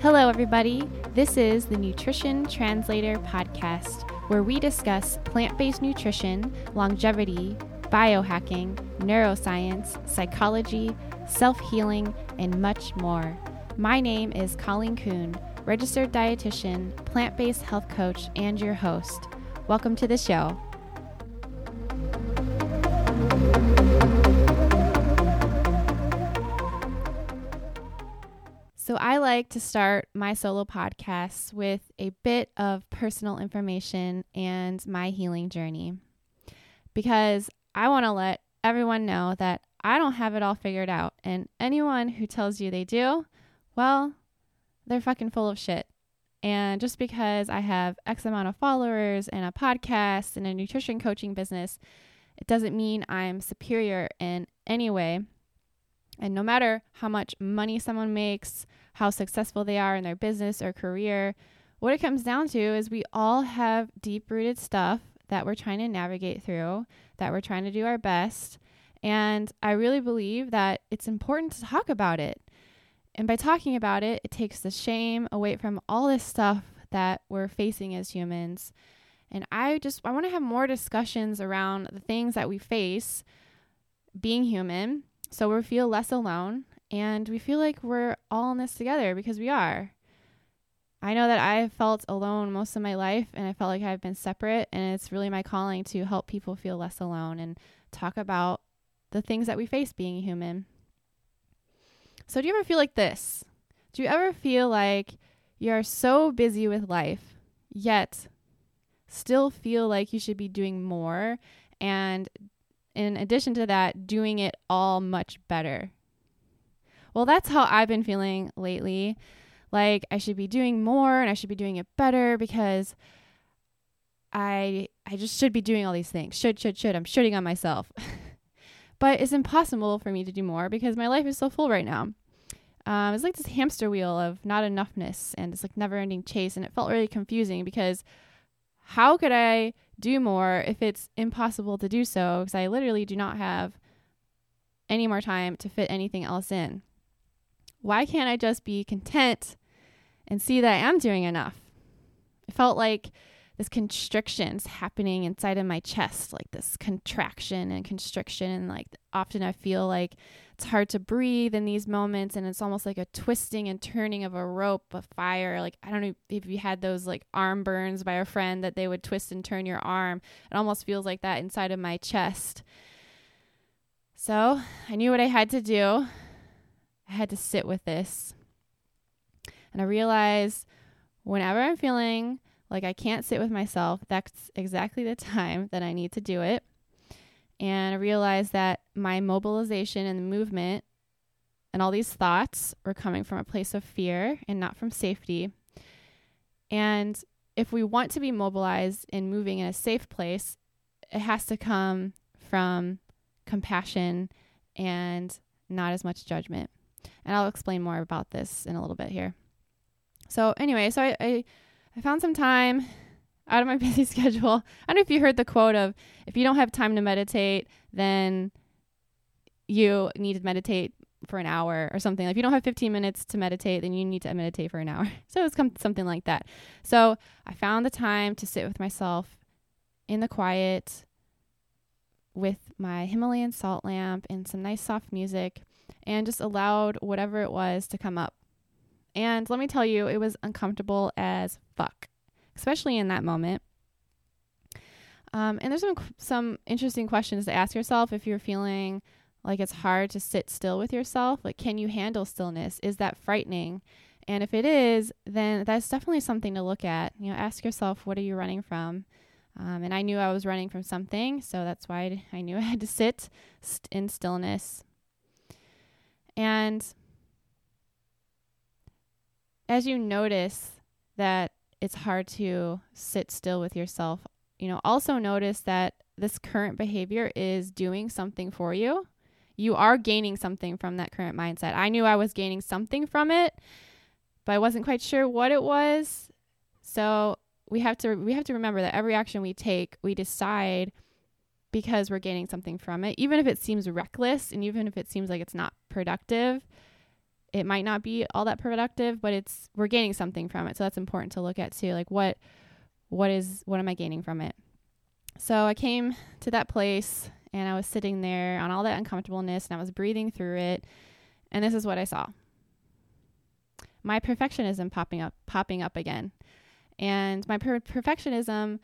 Hello, everybody. This is the Nutrition Translator Podcast, where we discuss plant based nutrition, longevity, biohacking, neuroscience, psychology, self healing, and much more. My name is Colleen Kuhn, registered dietitian, plant based health coach, and your host. Welcome to the show. So, I like to start my solo podcasts with a bit of personal information and my healing journey because I want to let everyone know that I don't have it all figured out. And anyone who tells you they do, well, they're fucking full of shit. And just because I have X amount of followers and a podcast and a nutrition coaching business, it doesn't mean I'm superior in any way. And no matter how much money someone makes, how successful they are in their business or career, what it comes down to is we all have deep rooted stuff that we're trying to navigate through, that we're trying to do our best. And I really believe that it's important to talk about it. And by talking about it, it takes the shame away from all this stuff that we're facing as humans. And I just I want to have more discussions around the things that we face being human so we feel less alone and we feel like we're all in this together because we are. I know that I've felt alone most of my life and I felt like I've been separate and it's really my calling to help people feel less alone and talk about the things that we face being human. So do you ever feel like this? Do you ever feel like you're so busy with life yet still feel like you should be doing more and in addition to that, doing it all much better. Well, that's how I've been feeling lately. Like I should be doing more and I should be doing it better because I I just should be doing all these things. Should, should, should. I'm shooting on myself. but it's impossible for me to do more because my life is so full right now. Um, it's like this hamster wheel of not enoughness and it's like never ending chase. And it felt really confusing because how could I do more if it's impossible to do so because I literally do not have any more time to fit anything else in. Why can't I just be content and see that I am doing enough? It felt like this constriction's happening inside of my chest, like this contraction and constriction. And like often I feel like it's hard to breathe in these moments. And it's almost like a twisting and turning of a rope of fire. Like, I don't know if you had those like arm burns by a friend that they would twist and turn your arm. It almost feels like that inside of my chest. So I knew what I had to do. I had to sit with this. And I realized whenever I'm feeling like I can't sit with myself, that's exactly the time that I need to do it. And I realized that my mobilization and movement and all these thoughts were coming from a place of fear and not from safety. And if we want to be mobilized and moving in a safe place, it has to come from compassion and not as much judgment. And I'll explain more about this in a little bit here. So, anyway, so I, I I found some time out of my busy schedule. I don't know if you heard the quote of if you don't have time to meditate, then you need to meditate for an hour or something. Like if you don't have 15 minutes to meditate, then you need to meditate for an hour. So it's something like that. So I found the time to sit with myself in the quiet with my Himalayan salt lamp and some nice soft music and just allowed whatever it was to come up. And let me tell you, it was uncomfortable as fuck, especially in that moment. Um, and there's some some interesting questions to ask yourself if you're feeling like it's hard to sit still with yourself. Like, can you handle stillness? Is that frightening? And if it is, then that's definitely something to look at. You know, ask yourself, what are you running from? Um, and I knew I was running from something, so that's why I knew I had to sit st- in stillness. And as you notice that it's hard to sit still with yourself, you know, also notice that this current behavior is doing something for you. You are gaining something from that current mindset. I knew I was gaining something from it, but I wasn't quite sure what it was. So, we have to we have to remember that every action we take, we decide because we're gaining something from it. Even if it seems reckless and even if it seems like it's not productive, it might not be all that productive, but it's we're gaining something from it. So that's important to look at too. Like what what is what am I gaining from it? So I came to that place and I was sitting there on all that uncomfortableness and I was breathing through it. And this is what I saw. My perfectionism popping up popping up again. And my per- perfectionism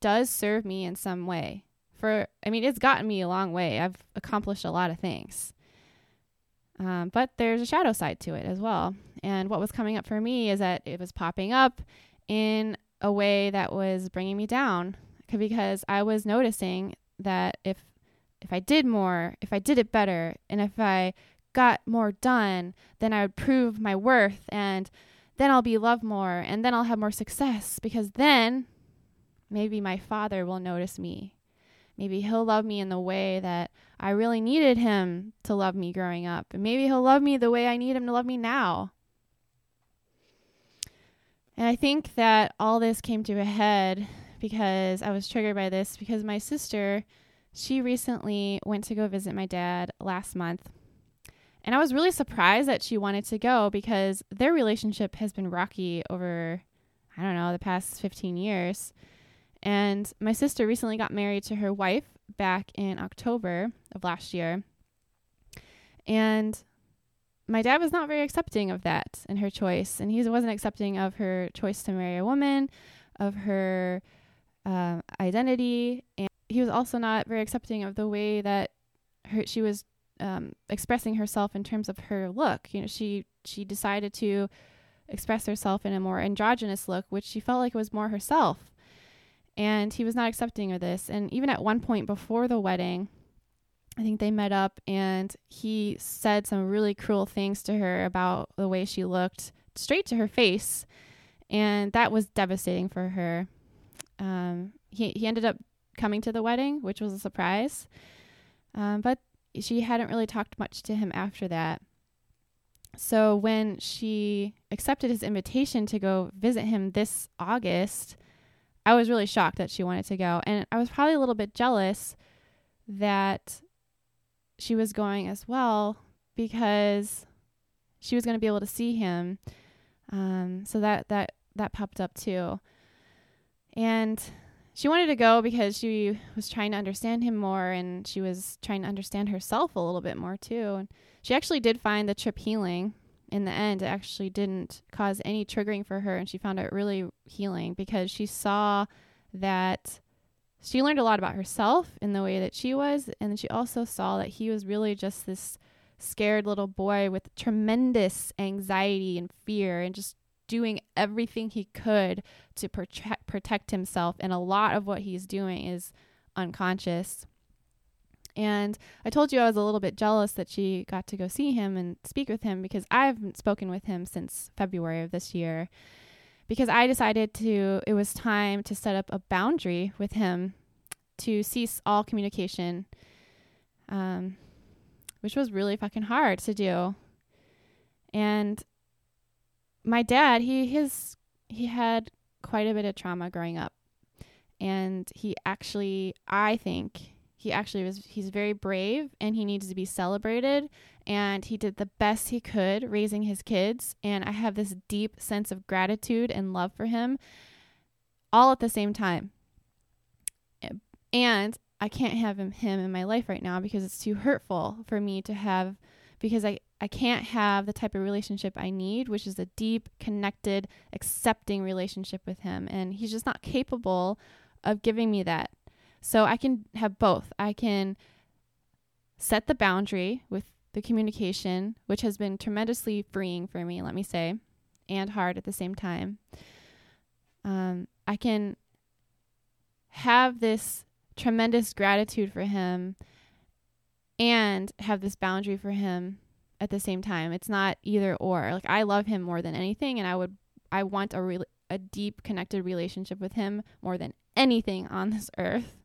does serve me in some way. For I mean, it's gotten me a long way. I've accomplished a lot of things. Um, but there's a shadow side to it as well. And what was coming up for me is that it was popping up in a way that was bringing me down because I was noticing that if if I did more, if I did it better, and if I got more done, then I would prove my worth and then I'll be loved more and then I'll have more success because then maybe my father will notice me. Maybe he'll love me in the way that I really needed him to love me growing up. And maybe he'll love me the way I need him to love me now. And I think that all this came to a head because I was triggered by this because my sister, she recently went to go visit my dad last month. And I was really surprised that she wanted to go because their relationship has been rocky over, I don't know, the past 15 years. And my sister recently got married to her wife back in October of last year. And my dad was not very accepting of that and her choice. And he wasn't accepting of her choice to marry a woman, of her uh, identity. And he was also not very accepting of the way that her, she was um, expressing herself in terms of her look. You know, she she decided to express herself in a more androgynous look, which she felt like was more herself. And he was not accepting of this. And even at one point before the wedding, I think they met up and he said some really cruel things to her about the way she looked straight to her face. And that was devastating for her. Um, he, he ended up coming to the wedding, which was a surprise. Um, but she hadn't really talked much to him after that. So when she accepted his invitation to go visit him this August, I was really shocked that she wanted to go. And I was probably a little bit jealous that she was going as well because she was going to be able to see him. Um, so that that that popped up too. And she wanted to go because she was trying to understand him more and she was trying to understand herself a little bit more too. And she actually did find the trip healing in the end. It actually didn't cause any triggering for her and she found it really healing because she saw that she learned a lot about herself in the way that she was and she also saw that he was really just this scared little boy with tremendous anxiety and fear and just doing everything he could to protect protect himself and a lot of what he's doing is unconscious. And I told you I was a little bit jealous that she got to go see him and speak with him because I haven't spoken with him since February of this year. Because I decided to, it was time to set up a boundary with him to cease all communication, um, which was really fucking hard to do. And my dad, he his he had quite a bit of trauma growing up. And he actually I think he actually was he's very brave and he needs to be celebrated and he did the best he could raising his kids and I have this deep sense of gratitude and love for him all at the same time. And I can't have him, him in my life right now because it's too hurtful for me to have because I I can't have the type of relationship I need, which is a deep, connected, accepting relationship with him. And he's just not capable of giving me that. So I can have both. I can set the boundary with the communication, which has been tremendously freeing for me, let me say, and hard at the same time. Um, I can have this tremendous gratitude for him and have this boundary for him at the same time. It's not either or. Like I love him more than anything and I would I want a re- a deep connected relationship with him more than anything on this earth.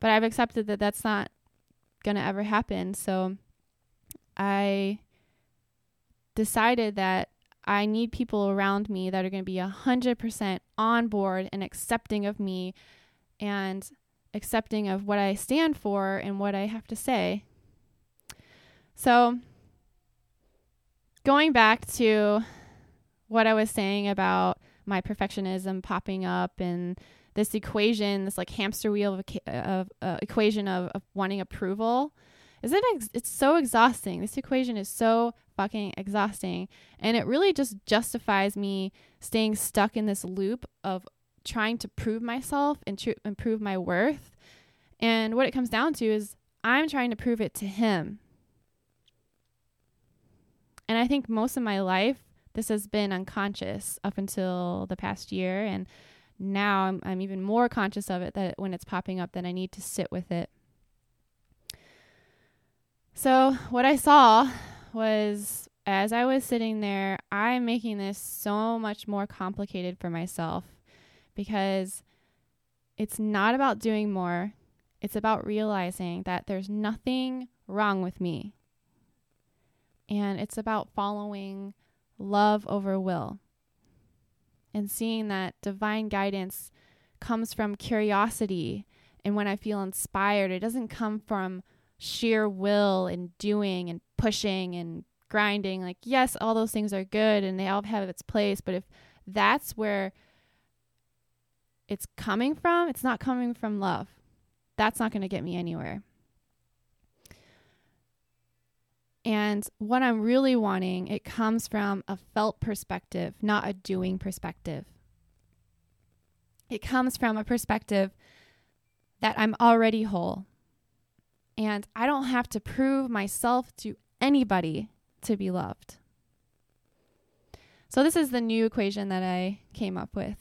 But I've accepted that that's not going to ever happen. So I decided that I need people around me that are going to be 100% on board and accepting of me and accepting of what I stand for and what I have to say. So going back to what I was saying about my perfectionism popping up and this equation, this like hamster wheel of, of uh, equation of, of wanting approval. Is it? Ex- it's so exhausting. This equation is so fucking exhausting, and it really just justifies me staying stuck in this loop of trying to prove myself and tr- improve my worth. And what it comes down to is I'm trying to prove it to him. And I think most of my life, this has been unconscious up until the past year. And now I'm, I'm even more conscious of it that when it's popping up, that I need to sit with it. So, what I saw was as I was sitting there, I'm making this so much more complicated for myself because it's not about doing more, it's about realizing that there's nothing wrong with me. And it's about following love over will and seeing that divine guidance comes from curiosity. And when I feel inspired, it doesn't come from sheer will and doing and pushing and grinding. Like, yes, all those things are good and they all have its place. But if that's where it's coming from, it's not coming from love. That's not going to get me anywhere. And what I'm really wanting, it comes from a felt perspective, not a doing perspective. It comes from a perspective that I'm already whole. And I don't have to prove myself to anybody to be loved. So, this is the new equation that I came up with.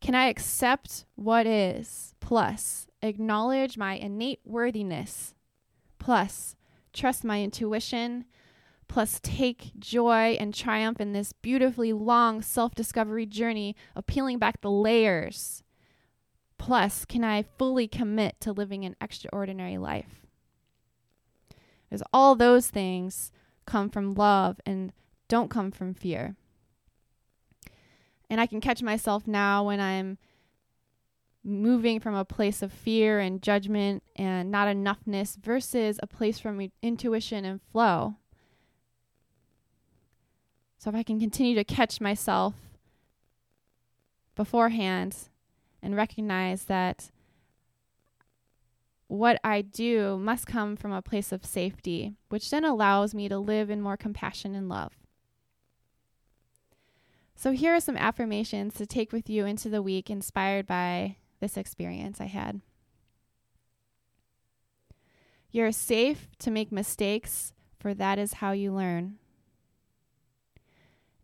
Can I accept what is, plus acknowledge my innate worthiness, plus trust my intuition, plus take joy and triumph in this beautifully long self discovery journey of peeling back the layers. Plus, can I fully commit to living an extraordinary life? Because all those things come from love and don't come from fear. And I can catch myself now when I'm moving from a place of fear and judgment and not enoughness versus a place from intuition and flow. So if I can continue to catch myself beforehand and recognize that what I do must come from a place of safety, which then allows me to live in more compassion and love. So, here are some affirmations to take with you into the week inspired by this experience I had. You're safe to make mistakes, for that is how you learn.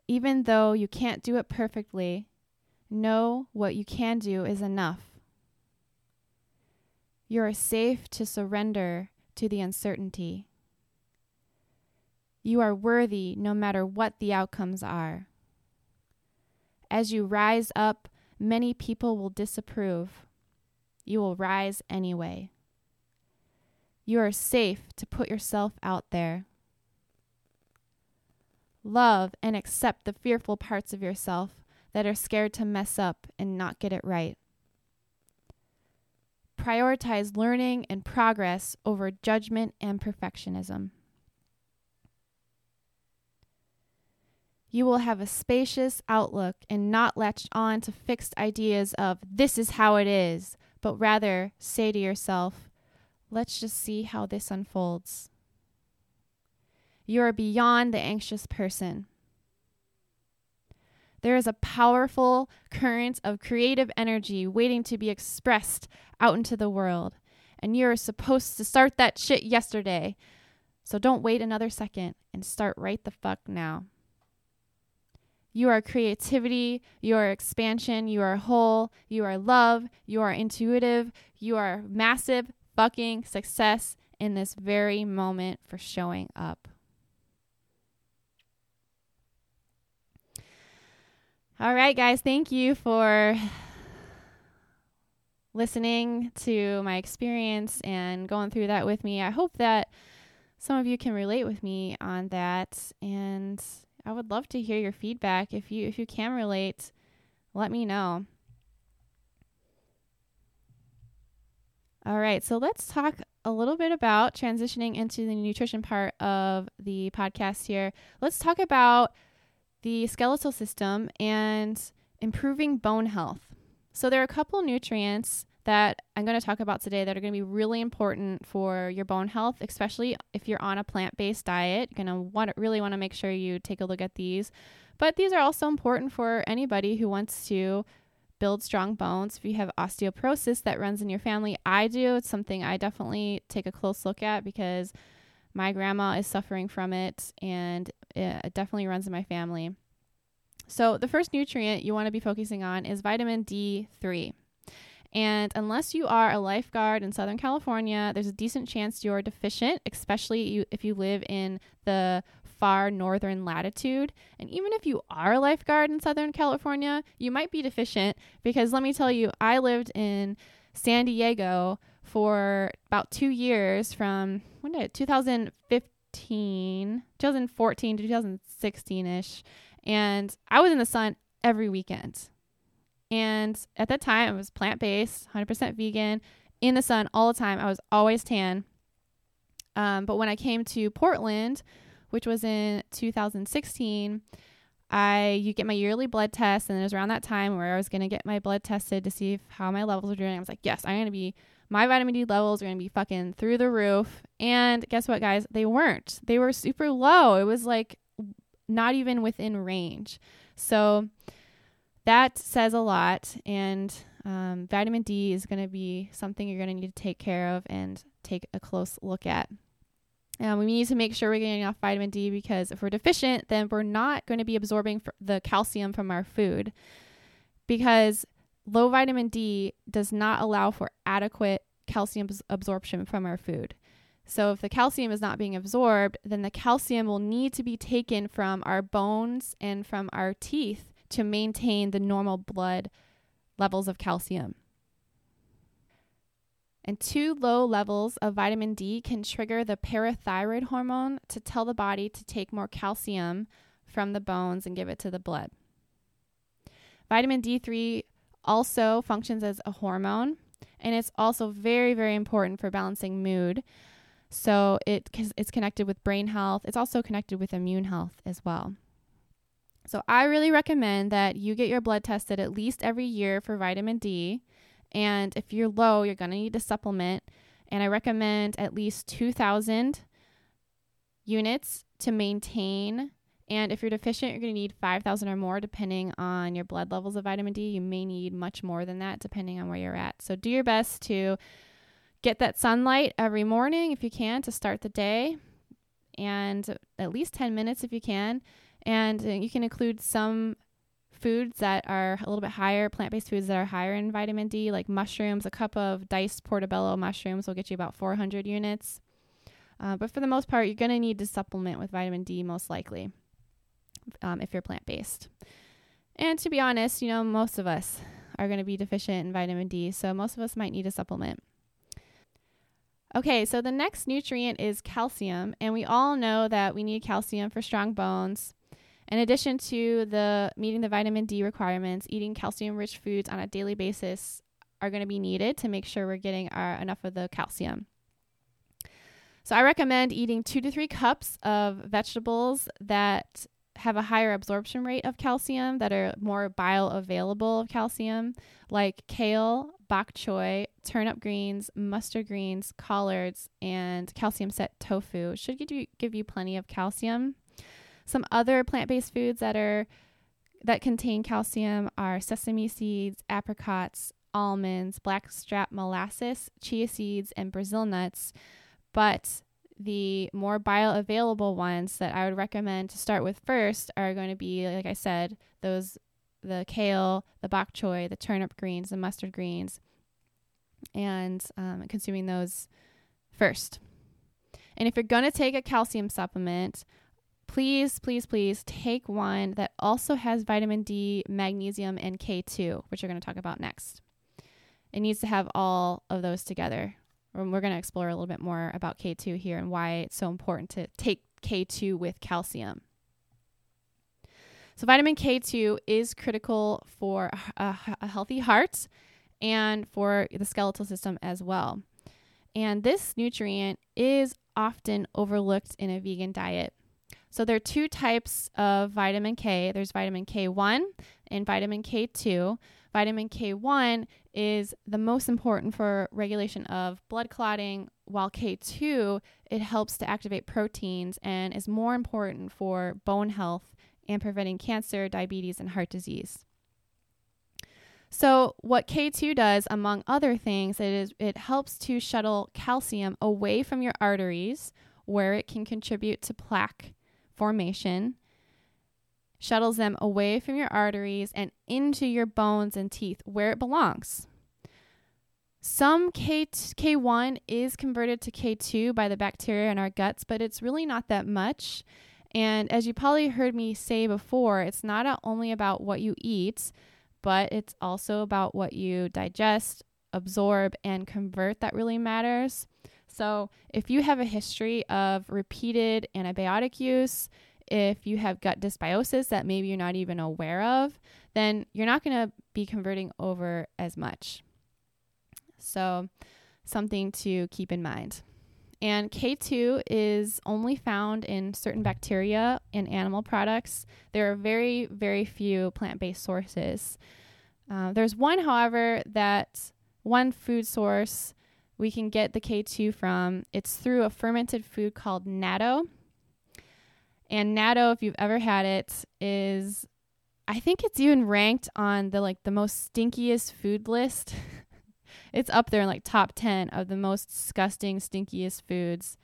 Even though you can't do it perfectly, know what you can do is enough. You are safe to surrender to the uncertainty. You are worthy no matter what the outcomes are. As you rise up Many people will disapprove. You will rise anyway. You are safe to put yourself out there. Love and accept the fearful parts of yourself that are scared to mess up and not get it right. Prioritize learning and progress over judgment and perfectionism. You will have a spacious outlook and not latch on to fixed ideas of this is how it is, but rather say to yourself, let's just see how this unfolds. You are beyond the anxious person. There is a powerful current of creative energy waiting to be expressed out into the world, and you're supposed to start that shit yesterday. So don't wait another second and start right the fuck now. You are creativity, you are expansion, you are whole, you are love, you are intuitive, you are massive fucking success in this very moment for showing up. All right, guys, thank you for listening to my experience and going through that with me. I hope that some of you can relate with me on that and I would love to hear your feedback. If you if you can relate, let me know. All right, so let's talk a little bit about transitioning into the nutrition part of the podcast here. Let's talk about the skeletal system and improving bone health. So, there are a couple nutrients that I'm going to talk about today that are going to be really important for your bone health, especially if you're on a plant-based diet. You're going to want really want to make sure you take a look at these. But these are also important for anybody who wants to build strong bones. If you have osteoporosis that runs in your family, I do. It's something I definitely take a close look at because my grandma is suffering from it and it definitely runs in my family. So, the first nutrient you want to be focusing on is vitamin D3. And unless you are a lifeguard in Southern California, there's a decent chance you're deficient, especially if you live in the far northern latitude. And even if you are a lifeguard in Southern California, you might be deficient because let me tell you, I lived in San Diego for about two years from when did it, 2015, 2014 to 2016 ish. And I was in the sun every weekend. And at that time, I was plant based, 100% vegan, in the sun all the time. I was always tan. Um, but when I came to Portland, which was in 2016, I you get my yearly blood test, and it was around that time where I was gonna get my blood tested to see if, how my levels were doing. I was like, yes, I'm gonna be my vitamin D levels are gonna be fucking through the roof. And guess what, guys? They weren't. They were super low. It was like not even within range. So that says a lot. And um, vitamin D is going to be something you're going to need to take care of and take a close look at. Um, we need to make sure we're getting enough vitamin D because if we're deficient, then we're not going to be absorbing the calcium from our food because low vitamin D does not allow for adequate calcium absorption from our food. So, if the calcium is not being absorbed, then the calcium will need to be taken from our bones and from our teeth to maintain the normal blood levels of calcium. And too low levels of vitamin D can trigger the parathyroid hormone to tell the body to take more calcium from the bones and give it to the blood. Vitamin D3 also functions as a hormone, and it's also very, very important for balancing mood. So it it's connected with brain health. It's also connected with immune health as well. So I really recommend that you get your blood tested at least every year for vitamin D and if you're low, you're going to need to supplement. And I recommend at least 2,000 units to maintain. And if you're deficient, you're going to need 5,000 or more, depending on your blood levels of vitamin D. You may need much more than that, depending on where you're at. So do your best to get that sunlight every morning if you can to start the day, and at least 10 minutes if you can. And uh, you can include some foods that are a little bit higher, plant based foods that are higher in vitamin D, like mushrooms. A cup of diced portobello mushrooms will get you about 400 units. Uh, but for the most part, you're going to need to supplement with vitamin D most likely um, if you're plant based. And to be honest, you know, most of us are going to be deficient in vitamin D, so most of us might need a supplement. Okay, so the next nutrient is calcium, and we all know that we need calcium for strong bones. In addition to the meeting the vitamin D requirements, eating calcium rich foods on a daily basis are going to be needed to make sure we're getting our enough of the calcium. So I recommend eating 2 to 3 cups of vegetables that have a higher absorption rate of calcium that are more bioavailable of calcium like kale, bok choy, turnip greens, mustard greens, collards, and calcium set tofu. Should give you give you plenty of calcium. Some other plant-based foods that are that contain calcium are sesame seeds, apricots, almonds, blackstrap molasses, chia seeds, and Brazil nuts. But the more bioavailable ones that I would recommend to start with first are going to be, like I said, those the kale, the bok choy, the turnip greens, the mustard greens, and um, consuming those first. And if you're going to take a calcium supplement, please, please, please take one that also has vitamin D, magnesium, and K2, which we're going to talk about next. It needs to have all of those together. Um, we're going to explore a little bit more about K2 here and why it's so important to take K2 with calcium. So, vitamin K2 is critical for a, a healthy heart and for the skeletal system as well. And this nutrient is often overlooked in a vegan diet. So there are two types of vitamin K. There's vitamin K1 and vitamin K2. Vitamin K1 is the most important for regulation of blood clotting, while K2 it helps to activate proteins and is more important for bone health and preventing cancer, diabetes and heart disease. So, what K2 does, among other things, it is it helps to shuttle calcium away from your arteries, where it can contribute to plaque formation, shuttles them away from your arteries and into your bones and teeth, where it belongs. Some K K1 is converted to K2 by the bacteria in our guts, but it's really not that much. And as you probably heard me say before, it's not only about what you eat, but it's also about what you digest, absorb, and convert that really matters. So, if you have a history of repeated antibiotic use, if you have gut dysbiosis that maybe you're not even aware of, then you're not going to be converting over as much. So, something to keep in mind. And K2 is only found in certain bacteria in animal products. There are very, very few plant based sources. Uh, there's one, however, that one food source we can get the K2 from. It's through a fermented food called natto. And natto, if you've ever had it, is I think it's even ranked on the like the most stinkiest food list. it's up there in like top 10 of the most disgusting stinkiest foods.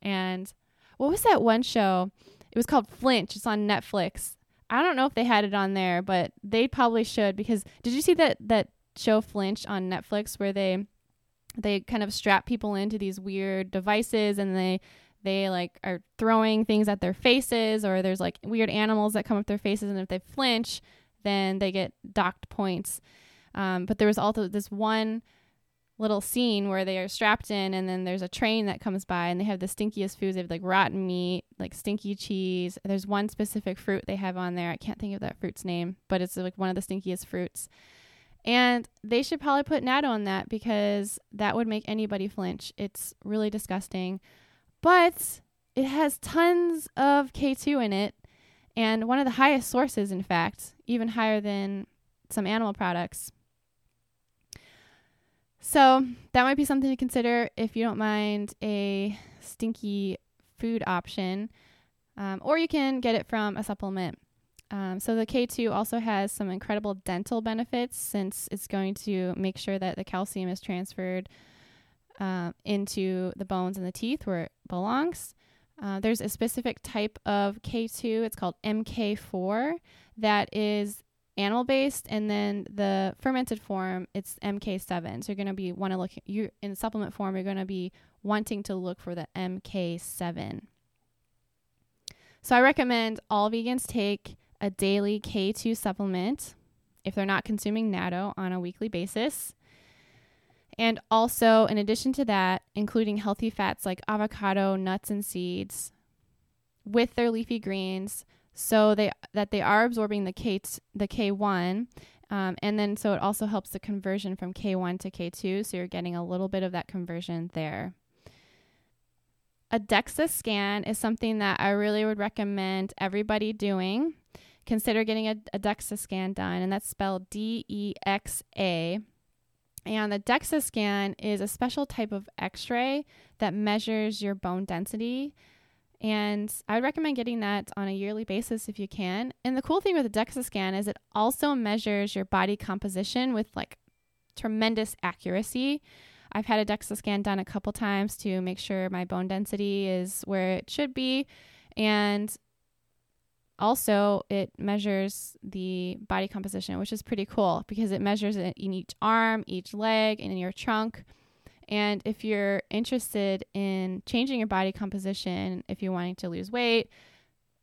And what was that one show? It was called Flinch. It's on Netflix. I don't know if they had it on there, but they probably should because did you see that that show Flinch on Netflix where they they kind of strap people into these weird devices and they they like are throwing things at their faces or there's like weird animals that come up their faces and if they flinch then they get docked points. Um, but there was also this one little scene where they are strapped in and then there's a train that comes by and they have the stinkiest foods. They have like rotten meat like stinky cheese. There's one specific fruit they have on there. I can't think of that fruit's name but it's like one of the stinkiest fruits and they should probably put natto on that because that would make anybody flinch it's really disgusting but it has tons of k2 in it and one of the highest sources in fact even higher than some animal products so that might be something to consider if you don't mind a stinky food option. Um, or you can get it from a supplement. Um, so the K2 also has some incredible dental benefits since it's going to make sure that the calcium is transferred uh, into the bones and the teeth where it belongs. Uh, there's a specific type of K2, it's called MK4, that is animal based, and then the fermented form it's MK7. So you're going to be want to look you in supplement form. You're going to be wanting to look for the MK7. So I recommend all vegans take a daily K2 supplement if they're not consuming natto on a weekly basis. And also, in addition to that, including healthy fats like avocado, nuts, and seeds with their leafy greens, so they that they are absorbing the K the K1 um, and then so it also helps the conversion from K1 to K2 so you're getting a little bit of that conversion there. A DEXA scan is something that I really would recommend everybody doing. Consider getting a, a DEXA scan done, and that's spelled D E X A. And the DEXA scan is a special type of x ray that measures your bone density and I would recommend getting that on a yearly basis if you can. And the cool thing with the DEXA scan is it also measures your body composition with like tremendous accuracy. I've had a DEXA scan done a couple times to make sure my bone density is where it should be. And also, it measures the body composition, which is pretty cool because it measures it in each arm, each leg, and in your trunk. And if you're interested in changing your body composition, if you're wanting to lose weight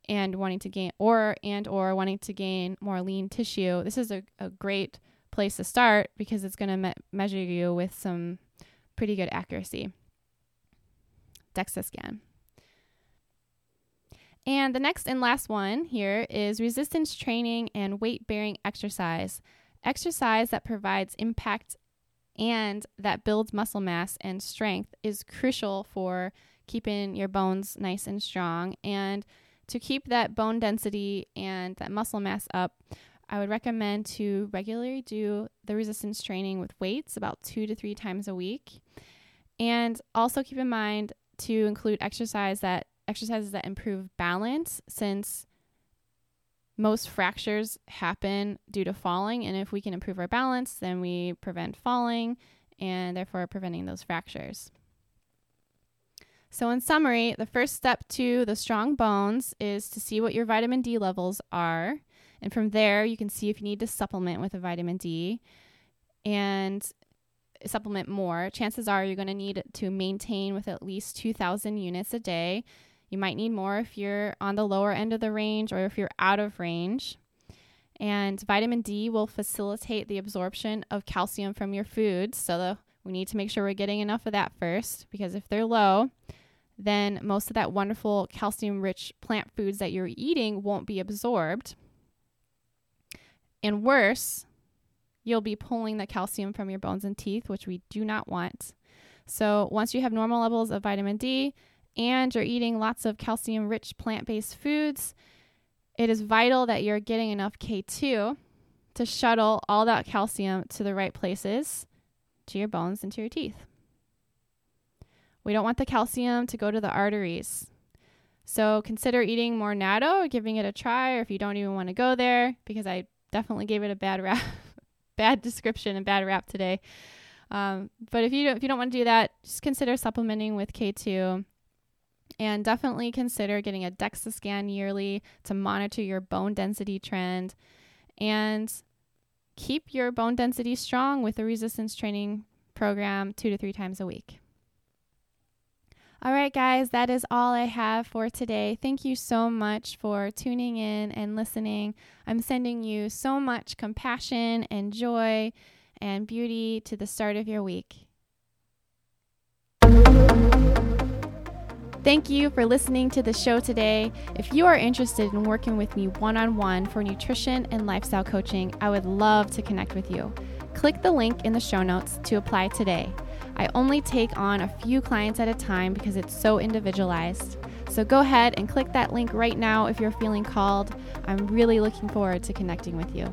and wanting to gain or and or wanting to gain more lean tissue, this is a, a great place to start because it's going to me- measure you with some pretty good accuracy. DEXA scan. And the next and last one here is resistance training and weight bearing exercise. Exercise that provides impact and that builds muscle mass and strength is crucial for keeping your bones nice and strong. And to keep that bone density and that muscle mass up, I would recommend to regularly do the resistance training with weights about two to three times a week. And also keep in mind to include exercise that exercises that improve balance since most fractures happen due to falling and if we can improve our balance then we prevent falling and therefore preventing those fractures. So, in summary, the first step to the strong bones is to see what your vitamin D levels are. And from there, you can see if you need to supplement with a vitamin D and supplement more. Chances are you're going to need to maintain with at least 2,000 units a day. You might need more if you're on the lower end of the range or if you're out of range. And vitamin D will facilitate the absorption of calcium from your foods. So the, we need to make sure we're getting enough of that first because if they're low, then most of that wonderful calcium rich plant foods that you're eating won't be absorbed. And worse, you'll be pulling the calcium from your bones and teeth, which we do not want. So, once you have normal levels of vitamin D and you're eating lots of calcium rich plant based foods, it is vital that you're getting enough K2 to shuttle all that calcium to the right places, to your bones and to your teeth. We don't want the calcium to go to the arteries. So consider eating more natto giving it a try, or if you don't even want to go there, because I definitely gave it a bad rap, bad description and bad rap today. Um, but if you don't, if you don't want to do that, just consider supplementing with K2, and definitely consider getting a DEXA scan yearly to monitor your bone density trend, and keep your bone density strong with a resistance training program two to three times a week. All right, guys, that is all I have for today. Thank you so much for tuning in and listening. I'm sending you so much compassion and joy and beauty to the start of your week. Thank you for listening to the show today. If you are interested in working with me one on one for nutrition and lifestyle coaching, I would love to connect with you. Click the link in the show notes to apply today. I only take on a few clients at a time because it's so individualized. So go ahead and click that link right now if you're feeling called. I'm really looking forward to connecting with you.